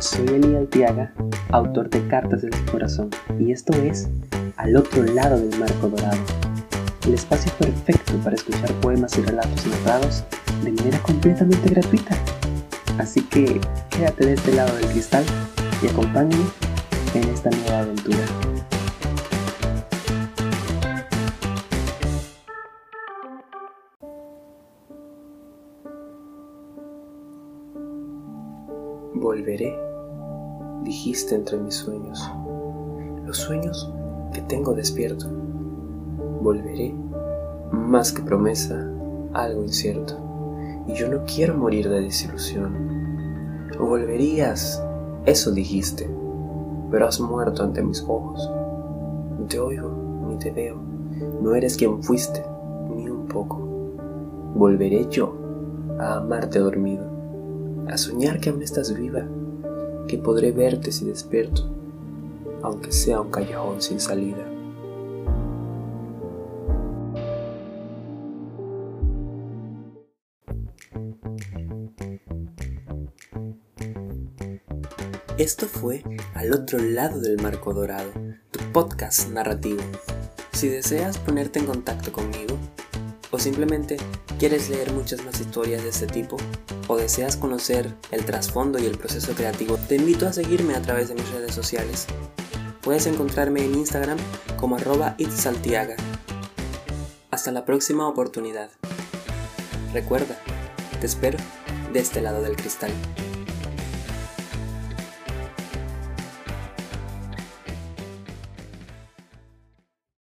Soy Eli Altiaga, autor de Cartas del Corazón, y esto es Al otro lado del marco dorado, el espacio perfecto para escuchar poemas y relatos narrados de manera completamente gratuita. Así que quédate de este lado del cristal y acompáñame en esta nueva aventura. Volveré, dijiste entre mis sueños, los sueños que tengo despierto. Volveré, más que promesa, algo incierto, y yo no quiero morir de desilusión. Volverías, eso dijiste, pero has muerto ante mis ojos. No te oigo ni te veo, no eres quien fuiste, ni un poco. Volveré yo a amarte dormido a soñar que aún estás viva, que podré verte si despierto, aunque sea un callejón sin salida. Esto fue Al otro lado del marco dorado, tu podcast narrativo. Si deseas ponerte en contacto conmigo, o simplemente quieres leer muchas más historias de este tipo, o deseas conocer el trasfondo y el proceso creativo, te invito a seguirme a través de mis redes sociales. Puedes encontrarme en Instagram como arroba itsaltiaga. Hasta la próxima oportunidad. Recuerda, te espero de este lado del cristal.